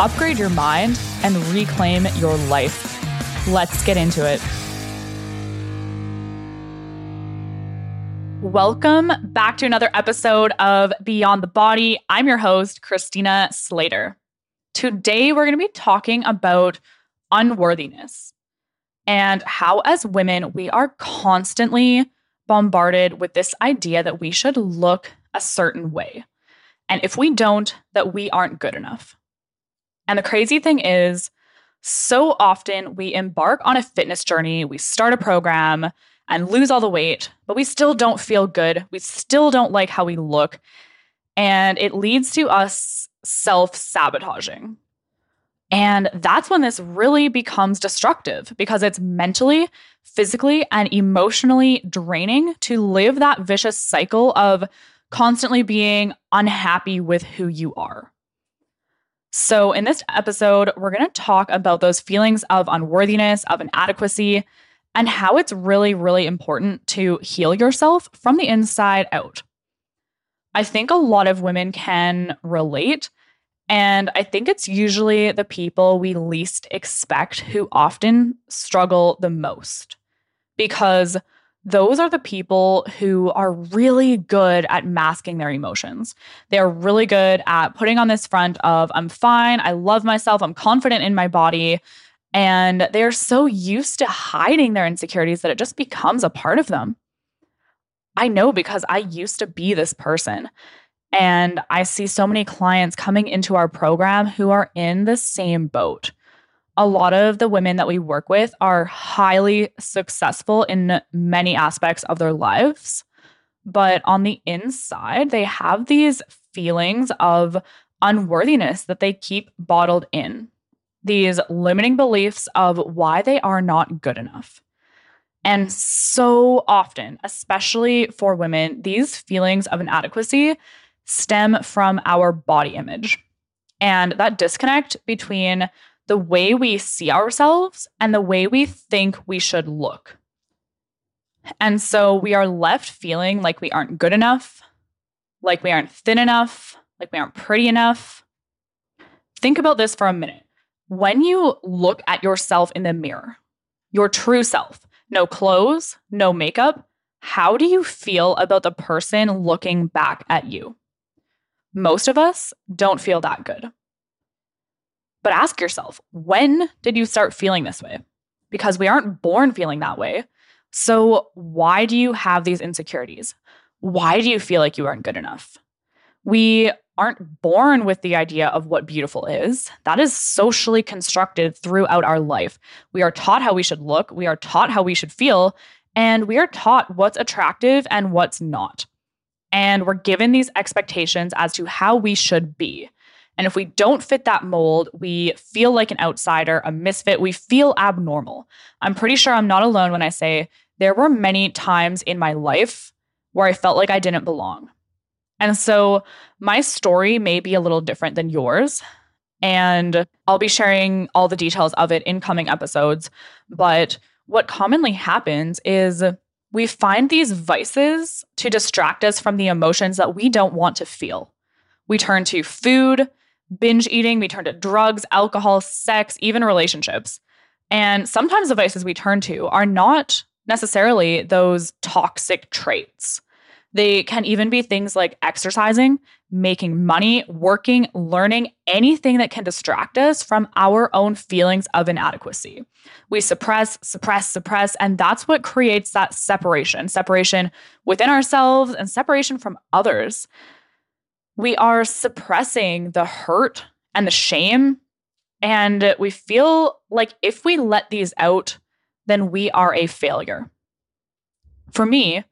upgrade your mind, and reclaim your life. Let's get into it. Welcome back to another episode of Beyond the Body. I'm your host, Christina Slater. Today, we're going to be talking about unworthiness and how, as women, we are constantly bombarded with this idea that we should look a certain way. And if we don't, that we aren't good enough. And the crazy thing is, so often we embark on a fitness journey, we start a program and lose all the weight, but we still don't feel good. We still don't like how we look. And it leads to us self sabotaging. And that's when this really becomes destructive because it's mentally, physically, and emotionally draining to live that vicious cycle of constantly being unhappy with who you are. So, in this episode, we're going to talk about those feelings of unworthiness, of inadequacy, and how it's really, really important to heal yourself from the inside out. I think a lot of women can relate and I think it's usually the people we least expect who often struggle the most because those are the people who are really good at masking their emotions. They are really good at putting on this front of, I'm fine, I love myself, I'm confident in my body. And they're so used to hiding their insecurities that it just becomes a part of them. I know because I used to be this person. And I see so many clients coming into our program who are in the same boat. A lot of the women that we work with are highly successful in many aspects of their lives. But on the inside, they have these feelings of unworthiness that they keep bottled in, these limiting beliefs of why they are not good enough. And so often, especially for women, these feelings of inadequacy stem from our body image. And that disconnect between the way we see ourselves and the way we think we should look. And so we are left feeling like we aren't good enough, like we aren't thin enough, like we aren't pretty enough. Think about this for a minute. When you look at yourself in the mirror, your true self, no clothes, no makeup, how do you feel about the person looking back at you? Most of us don't feel that good. But ask yourself, when did you start feeling this way? Because we aren't born feeling that way. So, why do you have these insecurities? Why do you feel like you aren't good enough? We aren't born with the idea of what beautiful is. That is socially constructed throughout our life. We are taught how we should look, we are taught how we should feel, and we are taught what's attractive and what's not. And we're given these expectations as to how we should be. And if we don't fit that mold, we feel like an outsider, a misfit, we feel abnormal. I'm pretty sure I'm not alone when I say there were many times in my life where I felt like I didn't belong. And so my story may be a little different than yours. And I'll be sharing all the details of it in coming episodes. But what commonly happens is we find these vices to distract us from the emotions that we don't want to feel. We turn to food, binge eating, we turn to drugs, alcohol, sex, even relationships. And sometimes the vices we turn to are not necessarily those toxic traits. They can even be things like exercising, making money, working, learning, anything that can distract us from our own feelings of inadequacy. We suppress, suppress, suppress, and that's what creates that separation separation within ourselves and separation from others. We are suppressing the hurt and the shame, and we feel like if we let these out, then we are a failure. For me,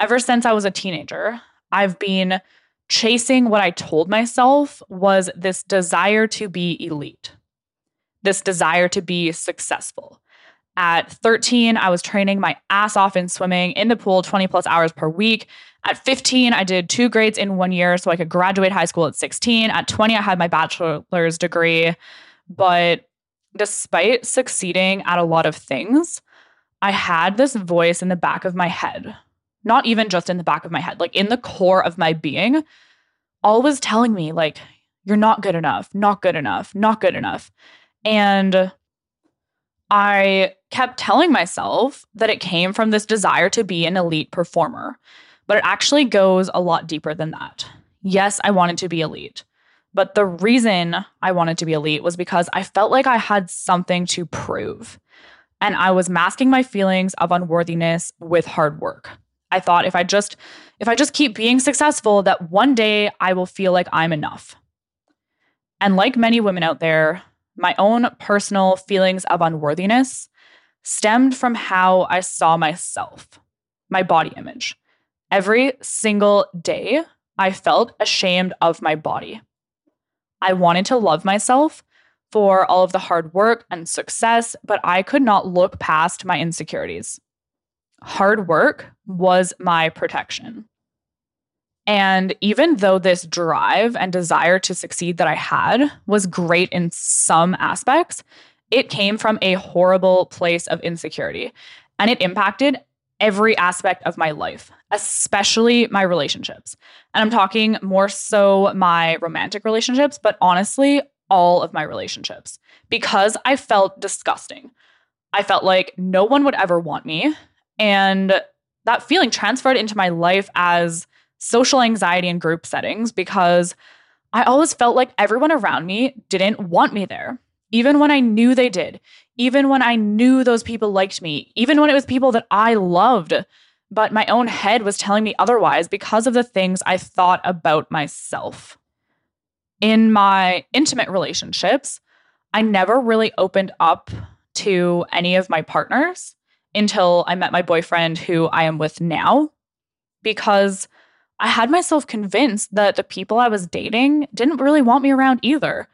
ever since I was a teenager, I've been chasing what I told myself was this desire to be elite. this desire to be successful. At 13, I was training my ass off in swimming in the pool 20 plus hours per week. At 15, I did two grades in one year so I could graduate high school at 16. At 20, I had my bachelor's degree. But despite succeeding at a lot of things, I had this voice in the back of my head, not even just in the back of my head, like in the core of my being, always telling me, like, you're not good enough, not good enough, not good enough. And I kept telling myself that it came from this desire to be an elite performer, but it actually goes a lot deeper than that. Yes, I wanted to be elite, but the reason I wanted to be elite was because I felt like I had something to prove. And I was masking my feelings of unworthiness with hard work. I thought if I just if I just keep being successful that one day I will feel like I'm enough. And like many women out there, my own personal feelings of unworthiness stemmed from how I saw myself, my body image. Every single day, I felt ashamed of my body. I wanted to love myself for all of the hard work and success, but I could not look past my insecurities. Hard work was my protection. And even though this drive and desire to succeed that I had was great in some aspects, it came from a horrible place of insecurity and it impacted every aspect of my life, especially my relationships. And I'm talking more so my romantic relationships, but honestly, all of my relationships because I felt disgusting. I felt like no one would ever want me. And that feeling transferred into my life as social anxiety in group settings because I always felt like everyone around me didn't want me there, even when I knew they did, even when I knew those people liked me, even when it was people that I loved. But my own head was telling me otherwise because of the things I thought about myself. In my intimate relationships, I never really opened up to any of my partners until I met my boyfriend, who I am with now, because I had myself convinced that the people I was dating didn't really want me around either.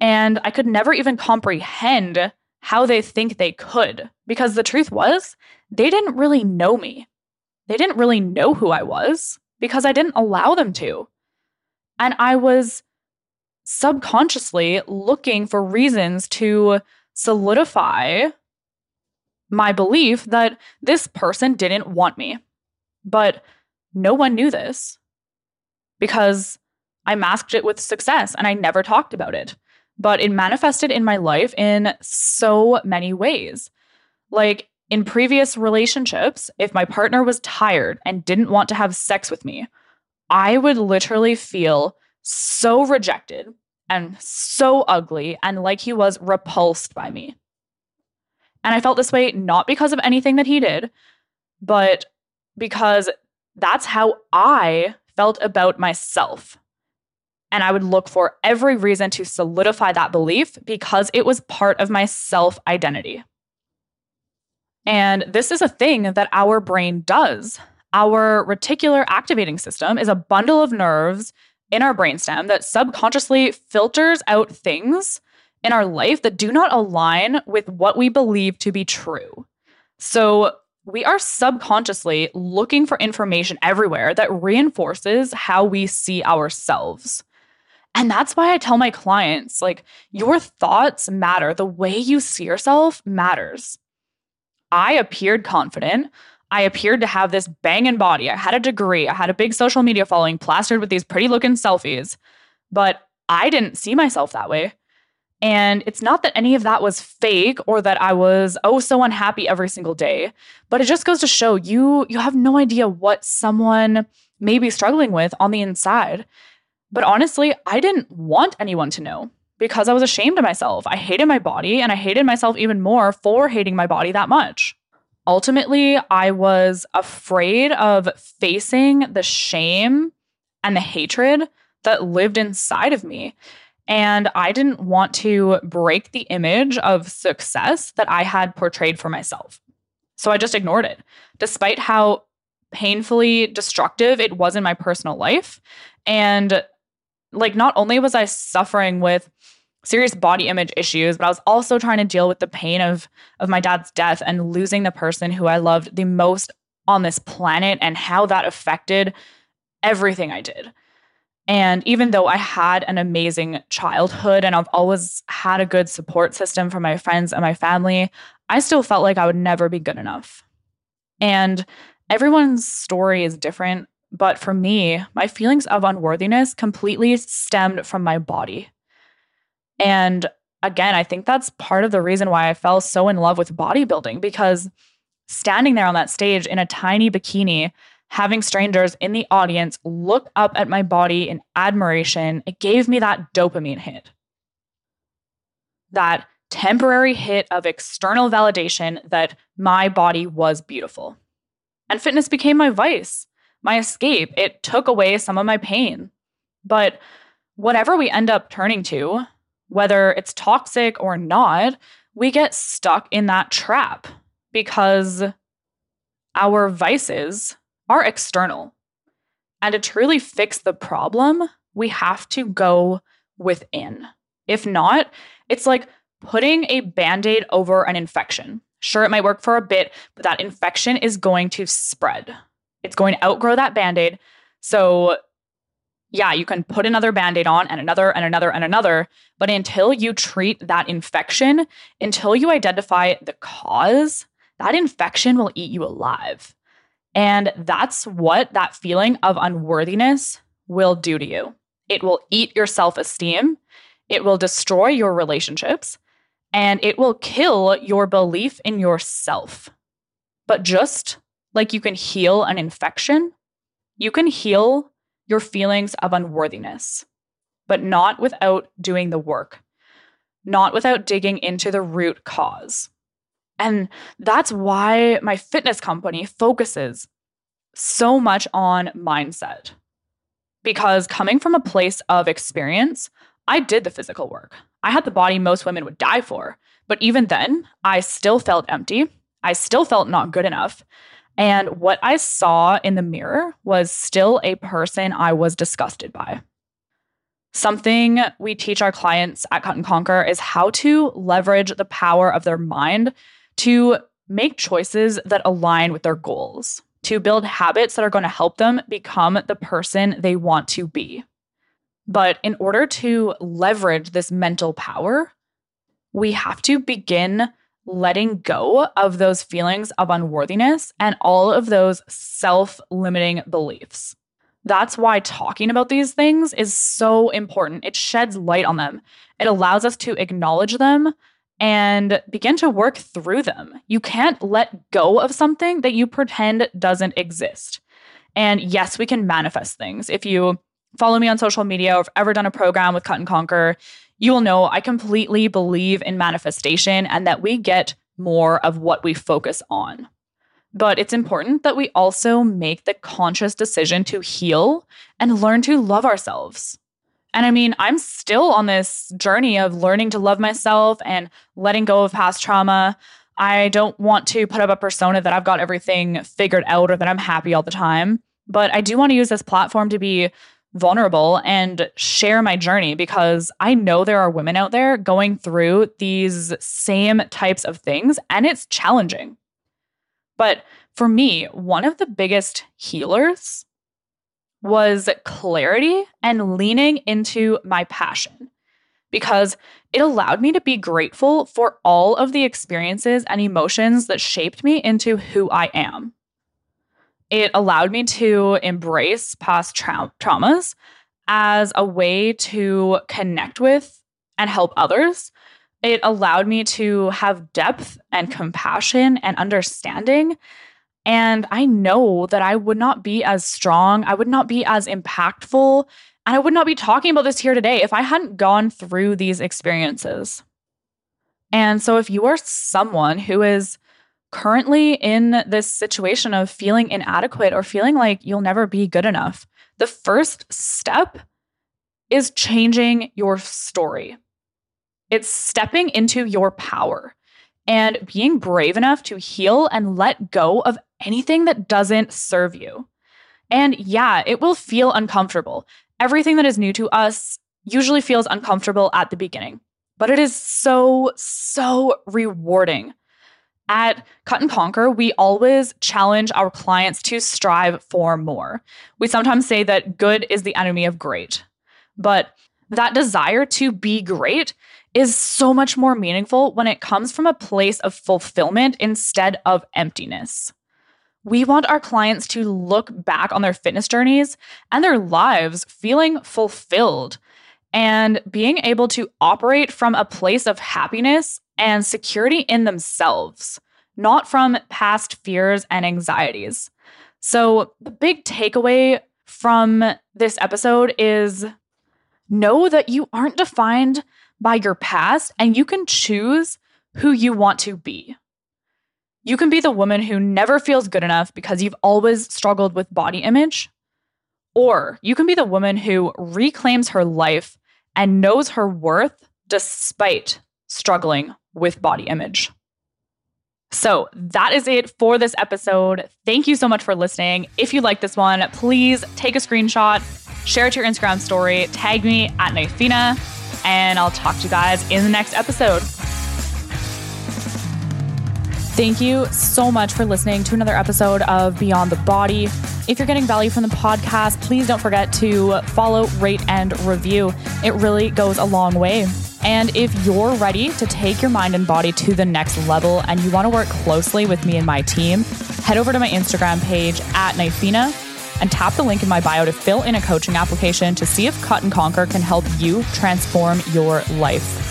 And I could never even comprehend how they think they could, because the truth was, they didn't really know me. They didn't really know who I was because I didn't allow them to. And I was subconsciously looking for reasons to solidify my belief that this person didn't want me. But no one knew this because I masked it with success and I never talked about it. But it manifested in my life in so many ways. Like in previous relationships, if my partner was tired and didn't want to have sex with me, I would literally feel so rejected and so ugly and like he was repulsed by me. And I felt this way not because of anything that he did, but because that's how I felt about myself. And I would look for every reason to solidify that belief because it was part of my self identity. And this is a thing that our brain does. Our reticular activating system is a bundle of nerves in our brainstem that subconsciously filters out things in our life that do not align with what we believe to be true. So, we are subconsciously looking for information everywhere that reinforces how we see ourselves. And that's why I tell my clients like, your thoughts matter. The way you see yourself matters. I appeared confident. I appeared to have this banging body. I had a degree. I had a big social media following plastered with these pretty looking selfies. But I didn't see myself that way. And it's not that any of that was fake or that I was oh so unhappy every single day, but it just goes to show you you have no idea what someone may be struggling with on the inside. But honestly, I didn't want anyone to know because I was ashamed of myself. I hated my body and I hated myself even more for hating my body that much. Ultimately, I was afraid of facing the shame and the hatred that lived inside of me. And I didn't want to break the image of success that I had portrayed for myself. So I just ignored it, despite how painfully destructive it was in my personal life. And like, not only was I suffering with serious body image issues, but I was also trying to deal with the pain of of my dad's death and losing the person who I loved the most on this planet and how that affected everything I did. And even though I had an amazing childhood and I've always had a good support system from my friends and my family, I still felt like I would never be good enough. And everyone's story is different, but for me, my feelings of unworthiness completely stemmed from my body. And again, I think that's part of the reason why I fell so in love with bodybuilding because standing there on that stage in a tiny bikini, having strangers in the audience look up at my body in admiration, it gave me that dopamine hit. That temporary hit of external validation that my body was beautiful. And fitness became my vice, my escape. It took away some of my pain. But whatever we end up turning to, whether it's toxic or not, we get stuck in that trap because our vices are external. And to truly fix the problem, we have to go within. If not, it's like putting a band aid over an infection. Sure, it might work for a bit, but that infection is going to spread. It's going to outgrow that band aid. So yeah, you can put another band aid on and another and another and another. But until you treat that infection, until you identify the cause, that infection will eat you alive. And that's what that feeling of unworthiness will do to you. It will eat your self esteem, it will destroy your relationships, and it will kill your belief in yourself. But just like you can heal an infection, you can heal your feelings of unworthiness, but not without doing the work, not without digging into the root cause. And that's why my fitness company focuses so much on mindset. Because coming from a place of experience, I did the physical work. I had the body most women would die for. But even then, I still felt empty. I still felt not good enough. And what I saw in the mirror was still a person I was disgusted by. Something we teach our clients at Cut and Conquer is how to leverage the power of their mind to make choices that align with their goals, to build habits that are going to help them become the person they want to be. But in order to leverage this mental power, we have to begin letting go of those feelings of unworthiness and all of those self limiting beliefs. That's why talking about these things is so important. It sheds light on them, it allows us to acknowledge them and begin to work through them. You can't let go of something that you pretend doesn't exist. And yes, we can manifest things. If you follow me on social media or have ever done a program with Cut and Conquer, you will know I completely believe in manifestation and that we get more of what we focus on. But it's important that we also make the conscious decision to heal and learn to love ourselves. And I mean, I'm still on this journey of learning to love myself and letting go of past trauma. I don't want to put up a persona that I've got everything figured out or that I'm happy all the time. But I do want to use this platform to be vulnerable and share my journey because I know there are women out there going through these same types of things and it's challenging. But for me, one of the biggest healers was clarity and leaning into my passion because it allowed me to be grateful for all of the experiences and emotions that shaped me into who I am. It allowed me to embrace past tra- traumas as a way to connect with and help others. It allowed me to have depth and compassion and understanding. And I know that I would not be as strong, I would not be as impactful, and I would not be talking about this here today if I hadn't gone through these experiences. And so, if you are someone who is currently in this situation of feeling inadequate or feeling like you'll never be good enough, the first step is changing your story. It's stepping into your power and being brave enough to heal and let go of anything that doesn't serve you. And yeah, it will feel uncomfortable. Everything that is new to us usually feels uncomfortable at the beginning. but it is so, so rewarding. At Cut and Conquer, we always challenge our clients to strive for more. We sometimes say that good is the enemy of great, but that desire to be great is so much more meaningful when it comes from a place of fulfillment instead of emptiness. We want our clients to look back on their fitness journeys and their lives feeling fulfilled and being able to operate from a place of happiness and security in themselves, not from past fears and anxieties. So, the big takeaway from this episode is know that you aren't defined by your past and you can choose who you want to be. You can be the woman who never feels good enough because you've always struggled with body image. Or you can be the woman who reclaims her life and knows her worth despite struggling with body image. So that is it for this episode. Thank you so much for listening. If you like this one, please take a screenshot, share it to your Instagram story, tag me at Knifina, and I'll talk to you guys in the next episode. Thank you so much for listening to another episode of Beyond the Body. If you're getting value from the podcast, please don't forget to follow, rate, and review. It really goes a long way. And if you're ready to take your mind and body to the next level and you want to work closely with me and my team, head over to my Instagram page at Knifina and tap the link in my bio to fill in a coaching application to see if Cut and Conquer can help you transform your life.